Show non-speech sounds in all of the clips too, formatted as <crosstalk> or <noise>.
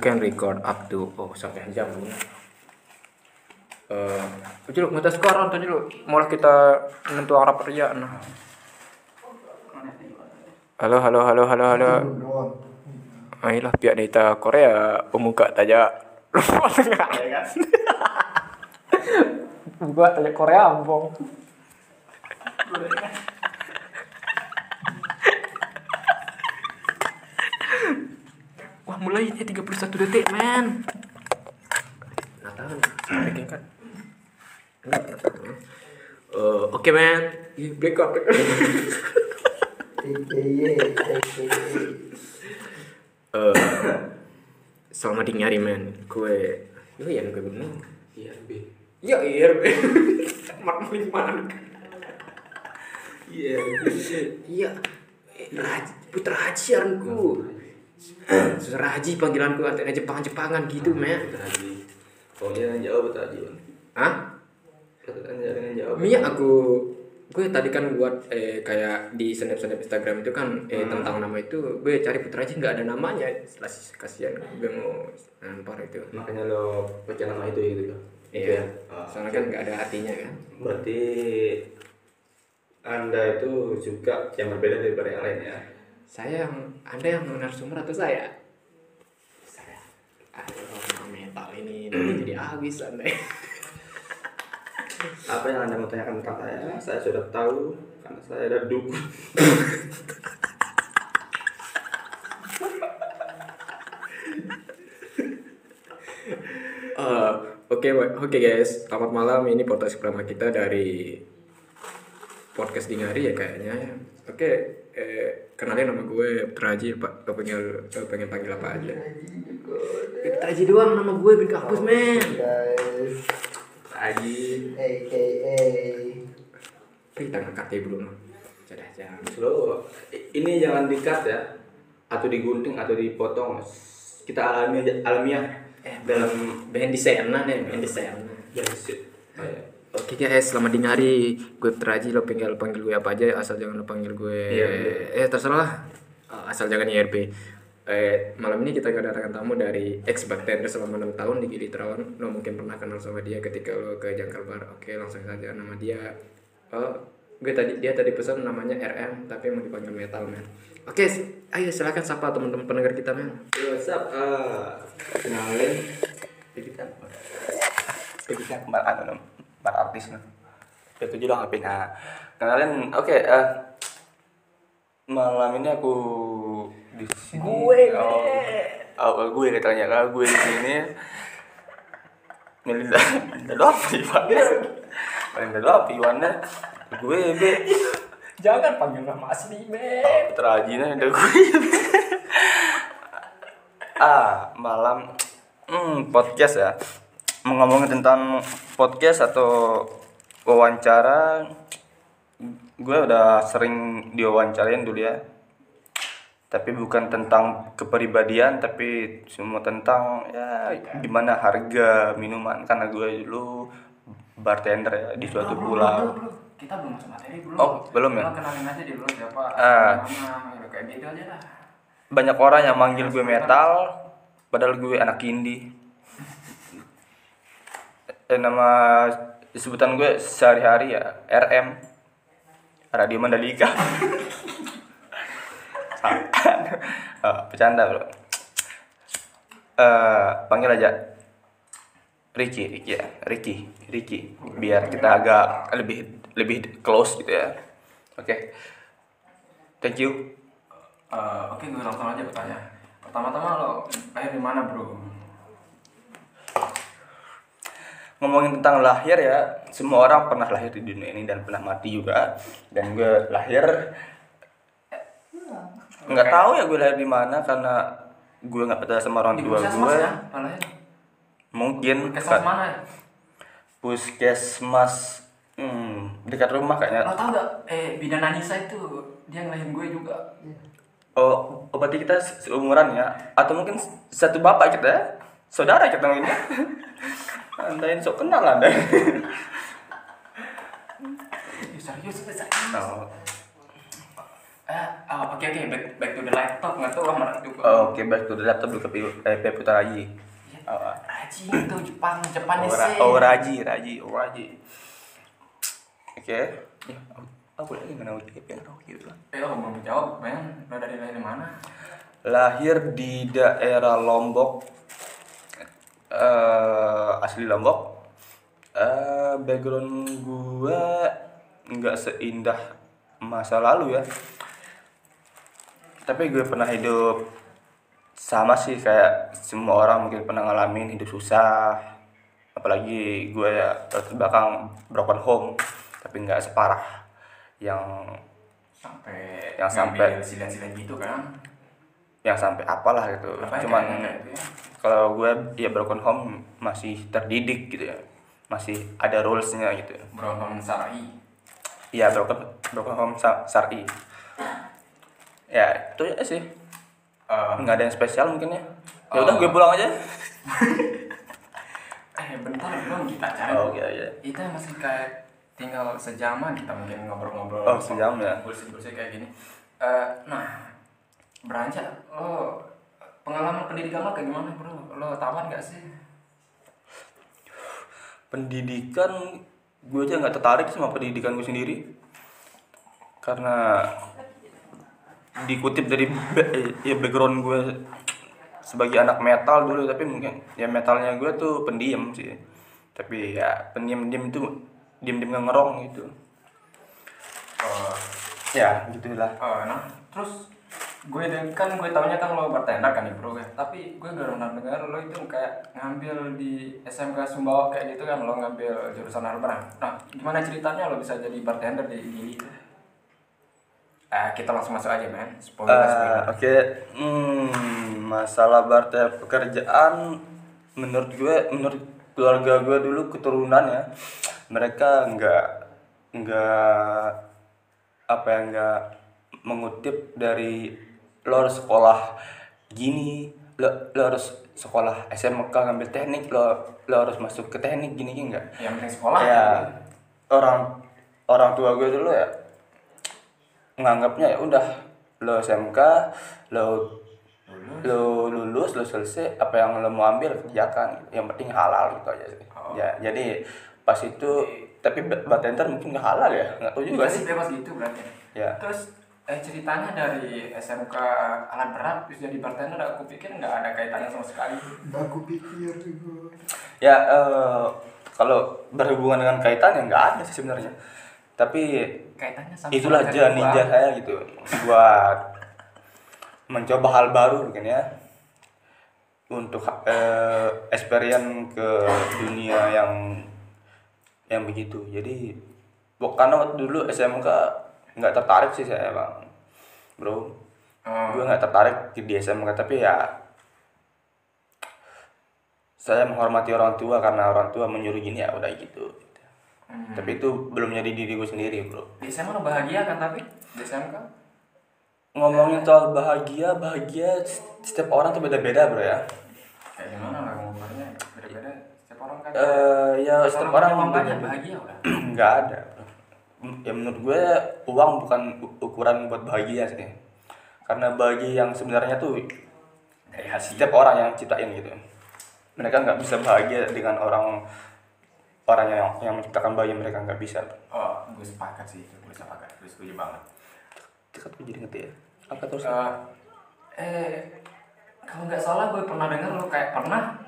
can record up to oh sampai jam ini. Eh, uh, lu ngetes sekarang tadi lu malah kita nentu arah pria nah. Halo halo halo halo halo. Ayolah pihak data Korea pemuka taja Buka taja Korea ampong. <laughs> Wah mulai ini 31 detik men tahu nih kan Uh, Oke okay, man, break up. uh, selamat nyari men, gue, itu ya gue bingung. IRB. Iya IRB. Mak mana? Iya. Iya. <laughs> Raji, putra Haji Saudara Haji panggilanku artinya Jepang Jepangan gitu men. Putra Haji. Dia yang jawab Putra Haji. Bang. Hah? Yang jawab. Iya aku gue tadi kan buat eh, kayak di snap snap Instagram itu kan eh, Hmm. tentang nama itu gue cari Putra Haji nggak ada namanya setelah kasihan gue mau nampar itu Makanya lo baca nama itu gitu loh. Itu iya ya. Ah, soalnya kan nggak ada artinya kan Berarti anda itu juga yang berbeda daripada yang lain ya. Saya yang anda yang narasumber atau saya saya aduh metal ini nanti jadi habis anda Apa yang anda mau tanyakan tentang saya? Saya sudah tahu karena saya ada dukun. <laughs> Eh, Oke, oke guys, selamat malam. Ini podcast pertama kita dari podcast di Ngari ya kayaknya. Oke, eh, kenalin nama gue Traji, Pak. Lo pengen, lo pengen panggil apa aja? Eh, Traji doang nama gue, bin kampus men. guys Haji. aka Kita ngangkat ya belum. Sudah jangan. Lo ini jangan dikat ya, atau digunting atau dipotong. Kita alami aja alamiah Eh, dalam band di sana nih, band di sana. ya sih. Oke guys, selamat di Ngari. Gue Traji, lo pengen panggil gue apa aja, asal jangan lo panggil gue. Iya, Eh terserah lah. Asal jangan IRP. Eh, malam ini kita kedatangan tamu dari ex bartender selama 6 tahun di Gili Trawan. Lo mungkin pernah kenal sama dia ketika lo ke Jangkar Bar. Oke, langsung saja nama dia. Oh, gue tadi dia tadi pesan namanya RM tapi mau dipanggil Metal Man. Oke, ayo silakan sapa teman-teman pendengar kita men. What's up? Ah, kenalin. Jadi kan, jadi kan kembar artis nah. Itu juga HP nah. Kenalin, oke. eh, malam ini aku di sini. Gue, oh, oh, gue katanya kalau gue di sini. Melinda, Melinda apa Iwan? Melinda apa Iwannya? Gue be. Jangan panggil nama asli. Putra Haji nih ada gue. ah, malam hmm, podcast ya. Mau ngomongin tentang podcast atau wawancara, gue udah sering diwawancarain dulu ya. Tapi bukan tentang kepribadian, tapi semua tentang ya gimana harga minuman. Karena gue dulu bartender ya di suatu pulau. Kita belum masuk materi belum. Oh, belum ya? Kenalin aja dulu siapa. Ah. Nama, ya, kayak gitu aja lah. banyak orang yang manggil gue metal padahal gue anak indie eh, nama sebutan gue sehari-hari ya RM Radio Mandalika. Ah, bercanda bro. Eh, panggil aja Ricky Ricky ya Ricky Ricky. Biar kita agak lebih lebih close gitu ya. Oke. Thank you. Eh, Oke, gue langsung aja bertanya. Pertama-tama lo lahir di mana bro? Ngomongin tentang lahir ya semua orang pernah lahir di dunia ini dan pernah mati juga dan gue lahir nggak tahu ya gue lahir di mana karena gue nggak percaya sama orang tua gue ya? Mungkin Puskesmas mana ya? puskesmas hmm, dekat rumah Lo kayaknya tau gak? Eh, bidan Anissa itu dia ngelahirin gue juga. oh oh, berarti kita seumuran ya atau mungkin satu bapak kita saudara kita ini <laughs> anda ini sok kenal anda <laughs> Eh, serius, serius. oh. Eh, oh, oke oke back back to the laptop nggak tahu orang juga. Oh, Oke, back to the laptop dulu ke Pi- eh, Pi Putra Raji. Oh, Raji itu Jepang Jepang oh, Ra- oh, Raji, Raji, oh, Raji. Oke. Ya, aku lagi mana udah kayak gitu. Eh, oh, belum jawab. Lo dari dari mana? Lahir di daerah Lombok. Eh asli Lombok. eh background gua nggak seindah masa lalu ya. Tapi gue pernah hidup sama sih kayak semua orang mungkin pernah ngalamin hidup susah. Apalagi gue ya belakang broken home, tapi nggak separah yang Sampai Yang sampai- silat-silat gitu kan? Yang sampai apalah gitu. Apa ya, Cuman gitu ya? kalau gue ya broken home masih terdidik gitu ya masih ada rulesnya gitu Brown Sarai. iya broken broken home sa- syari ya itu ya sih Eh, nggak ada yang spesial mungkin ya ya Oh. udah gue pulang aja <laughs> eh bentar belum kita cari. oh iya iya Itu masih kayak tinggal sejaman kita mungkin ngobrol-ngobrol. Oh, sejam ya. Bullshit-bullshit kayak gini. Eh, nah, beranjak lo pengalaman pendidikan lo kayak gimana bro? Lo tawan gak sih? pendidikan gue aja nggak tertarik sama pendidikan gue sendiri. Karena dikutip dari ya background gue sebagai anak metal dulu tapi mungkin ya metalnya gue tuh pendiam sih. Tapi ya pendiam-diam itu diam-diam nggak ngerong gitu. Oh, ya gitulah oh, nah terus gue kan gue taunya kan lo bartender kan ya bro ya tapi gue gak pernah dengar lo itu kayak ngambil di SMK Sumbawa kayak gitu kan lo ngambil jurusan harbor nah gimana ceritanya lo bisa jadi bartender di Gili eh kita langsung masuk aja men. Spoiler spoiler. Oke, hmm, masalah barter pekerjaan menurut gue, menurut keluarga gue dulu keturunan ya, mereka nggak nggak apa ya nggak mengutip dari lo harus sekolah gini, lo, lo harus sekolah SMK ngambil teknik, lo lo harus masuk ke teknik gini gini enggak. yang penting sekolah. Ya orang orang tua gue dulu ya nganggapnya ya udah lo SMK lo lo lulus lo selesai apa yang lo mau ambil kerjakan. Yang penting halal gitu aja sih. Oh. ya jadi pas itu tapi ba- bartender mungkin nggak halal ya? Nggak tahu juga sih sih. bebas gitu berarti. Ya. Terus eh, ceritanya dari SMK alat berat terus jadi bartender aku pikir nggak ada kaitannya sama sekali Aku pikir juga. ya eh, kalau berhubungan dengan kaitan ya nggak ada sih sebenarnya tapi kaitannya sama itulah jalan gua. ninja saya gitu buat mencoba hal baru mungkin ya untuk eh, experience ke dunia yang yang begitu jadi karena waktu dulu SMK nggak tertarik sih saya bang. Bro Oh. gue nggak tertarik di SMK tapi ya saya menghormati orang tua karena orang tua menyuruh gini ya udah gitu. Hmm. tapi itu belum jadi diri gue sendiri bro. Di SMA lo bahagia kan tapi? Di SMK ngomongin soal bahagia bahagia setiap orang tuh beda-beda bro ya. Kayak gimana lah ngomongnya? Beda-beda. Setiap orang kan eh ya setiap orang beda- bahagia udah. <clears throat> Nggak ada. Ya menurut gue uang bukan ukuran buat bahagia sih. Karena bahagia yang sebenarnya tuh hasil setiap orang yang ciptain gitu. Mereka nggak bisa bahagia dengan orang orang yang yang menciptakan bahagia mereka nggak bisa. Oh gue sepakat sih gue sepakat gue setuju banget. Cekat gue jadi ngerti ya? Apa terus? Eh, eh kalau nggak salah gue pernah dengar lo kayak pernah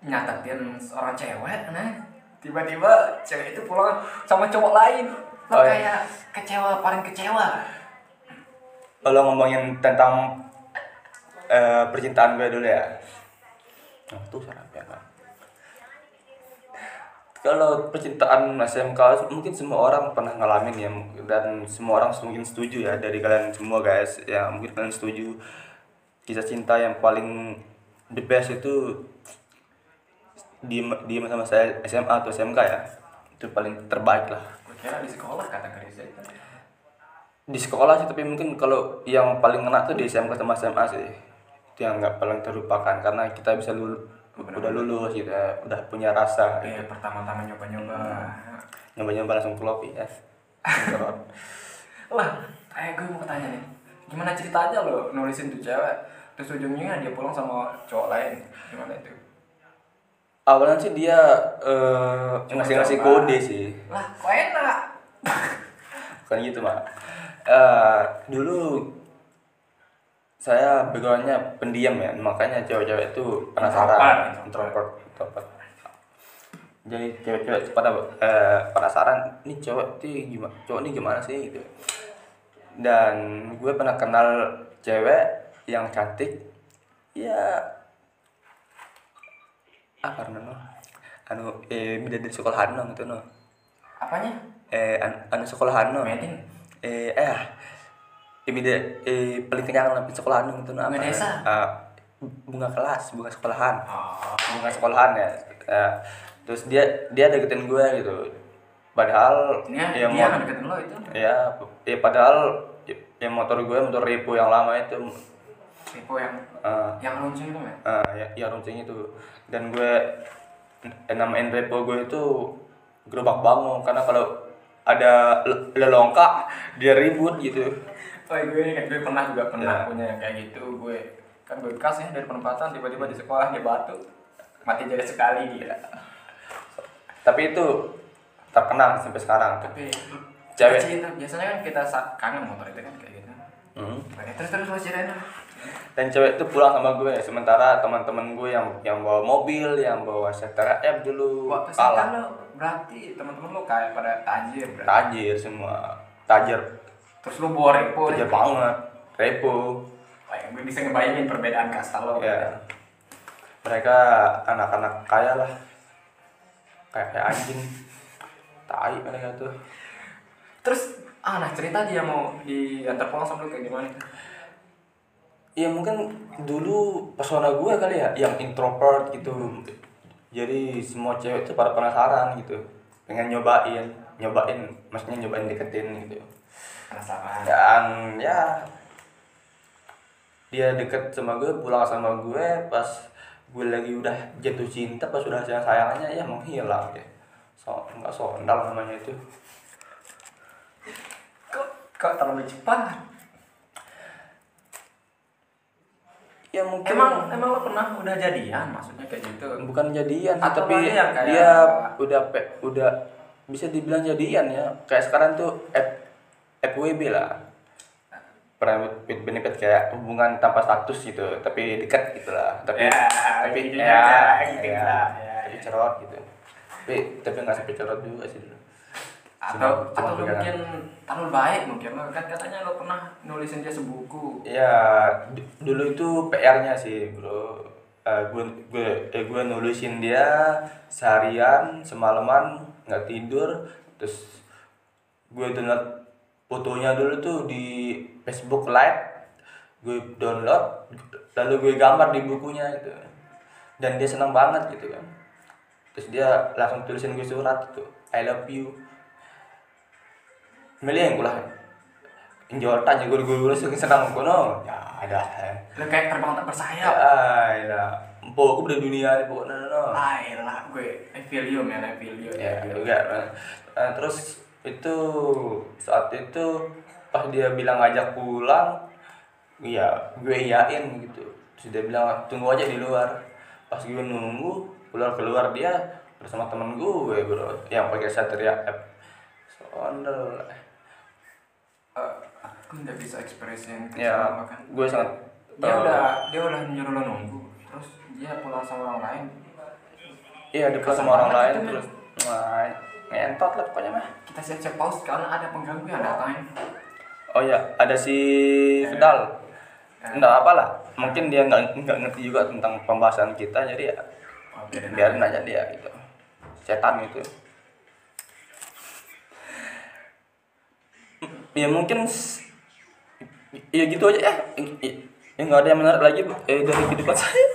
nyatetin seorang cewek nah tiba-tiba cewek itu pulang sama cowok lain lo Oh, iya. kayak kecewa paling kecewa. Kalau ngomongin tentang eh, percintaan gue dulu ya. Nah, tuh sarap ya Kak. kalau percintaan SMK mungkin semua orang pernah ngalamin ya dan semua orang mungkin setuju ya dari kalian semua guys. Ya mungkin kalian setuju. Kisah cinta yang paling the best itu di di masa-masa SMA atau SMK ya. Itu paling terbaik lah kira di sekolah kata itu di sekolah sih tapi mungkin kalau yang paling kena tuh di SMK sama SMA sih. Itu yang nggak paling terlupakan karena kita bisa lulu, udah lulus gitu ya, udah punya rasa eh pertama-tama nyoba-nyoba. Nyoba-nyoba langsung kelopi ya <laughs> lah eh gue mau tanya nih. Gimana ceritanya lo nulisin tuh cewek terus ujungnya dia pulang sama cowok lain? Gimana itu awalnya sih dia eh, ngasih ngasih kode sih. Lah kok enak? <laughs> Bukan gitu mak. Eh, dulu saya backgroundnya pendiam ya. Makanya cewek-cewek itu penasaran. Introvert introvert. Jadi cewek-cewek pada eh, penasaran ini cowok ini gimana cowok ini gimana sih? Gitu. Dan gue pernah kenal cewek yang cantik. Ya apa namanya anu eh beda dari sekolahan no gitu no. Apanya? Eh an, anu sekolahan no Medin eh eh ini deh eh paling kenyang lah di sekolahan gitu nah, Bunga desa? Ah, bunga kelas bunga sekolahan. Oh. Bunga sekolahan ya. Eh, terus dia dia deketin gue gitu. Padahal ini ya dia deketin lo itu? Ya ya padahal ya, ya motor gue motor repo yang lama itu tipe yang eh, yang luncing itu men eh, ya ya runcing itu. Dan gue eh, namain repo gue itu gerobak bangun. Karena kalau ada le- lelongka dia ribut gitu. Oh gue ingat gue pernah juga pernah Ya. punya yang kayak gitu. Gue kan gue bekas ya dari penempatan tiba-tiba di sekolah dia batu. Mati jadi sekali dia. Tapi itu terkenang sampai sekarang. Tapi Cewek. cinta biasanya kan kita kangen motor itu kan kayak gitu. Hmm. Terus terus ceritain lah. Dan cewek itu pulang sama gue. Sementara teman-teman gue yang yang bawa mobil yang bawa seter F dulu Wah, kesan kalah. lo berarti teman-teman lo kayak pada tajir berarti. tajir semua. Tajir. Terus lo bawa repo tajir banget. Repo. Wah, ya, gue bisa ngebayangin perbedaan kasta lo. ya mereka anak-anak kaya lah. Kayak kayak anjing. Tai mereka tuh. Terus ah nah cerita dia mau diantar pulang sama lo kayak gimana? Ya mungkin dulu persona gue kali ya yang introvert gitu. Jadi semua cewek itu pada penasaran gitu. Pengen nyobain nyobain maksudnya nyobain deketin gitu. Penasaran. dan ya dia deket sama gue pulang sama gue pas gue lagi udah jatuh cinta pas udah sayang sayangannya ya menghilang ya. So nggak sondal namanya itu. Kok kok terlalu cepat? Ya mungkin. Emang emang lo pernah udah jadian? Maksudnya kayak gitu? bukan jadian sih, tapi yang kayak- dia udah pe, udah bisa dibilang jadian ya. Kayak sekarang tuh F, FWB lah. Private with benefit kayak hubungan tanpa status gitu tapi dekat gitu lah. Tapi Ya, tapi gitu ya, juga, gitu ya, lah, ya, tapi ya. cerot gitu. Tapi tapi nggak sampai cerot juga sih. dulu Atau Cuma- atau mungkin terlalu baik mungkin. Kan katanya lo pernah nulisin dia sebuku. ya dulu itu PR-nya sih bro. Eh, gue gue eh, gue nulisin dia seharian semalaman nggak tidur. Terus gue download fotonya dulu tuh di Facebook Live gue download lalu gue gambar di bukunya gitu. Dan dia senang banget gitu kan. Terus dia langsung tulisin gue surat gitu I love you milih yang kulah. Injol tanya gue gue gue senang kono. Ya ada Lo kayak terbang tak bersayap. ya lah aku udah dunia nih pokoknya no. Ayolah gue, I feel you man, I feel you. ya juga Nah, terus itu saat itu pas dia bilang ngajak pulang iya gue iyain gitu. Dia bilang tunggu aja di luar. Pas gue nunggu keluar keluar dia bersama temen gue bro. Yang pakai satria app sondel Eh, aku nggak bisa ekspresiin ya kecewa kan. gue sangat Dia eh, udah dia udah nyuruh lo nunggu, terus dia pulang sama orang lain. iya dekat Kesel sama orang lain terus nah, ngentot lah pokoknya mah Kita siap-siap pause karena ada pengganggu yang datang. Oh ya, ada si Fidal. Enggak apalah. Mungkin dia nggak nggak ngerti juga tentang pembahasan kita, jadi ya Oke, dan biarin aja dia gitu. Setan itu. Ya mungkin ya gitu aja ya. Ya nggak ada yang menarik lagi eh, dari kehidupan saya.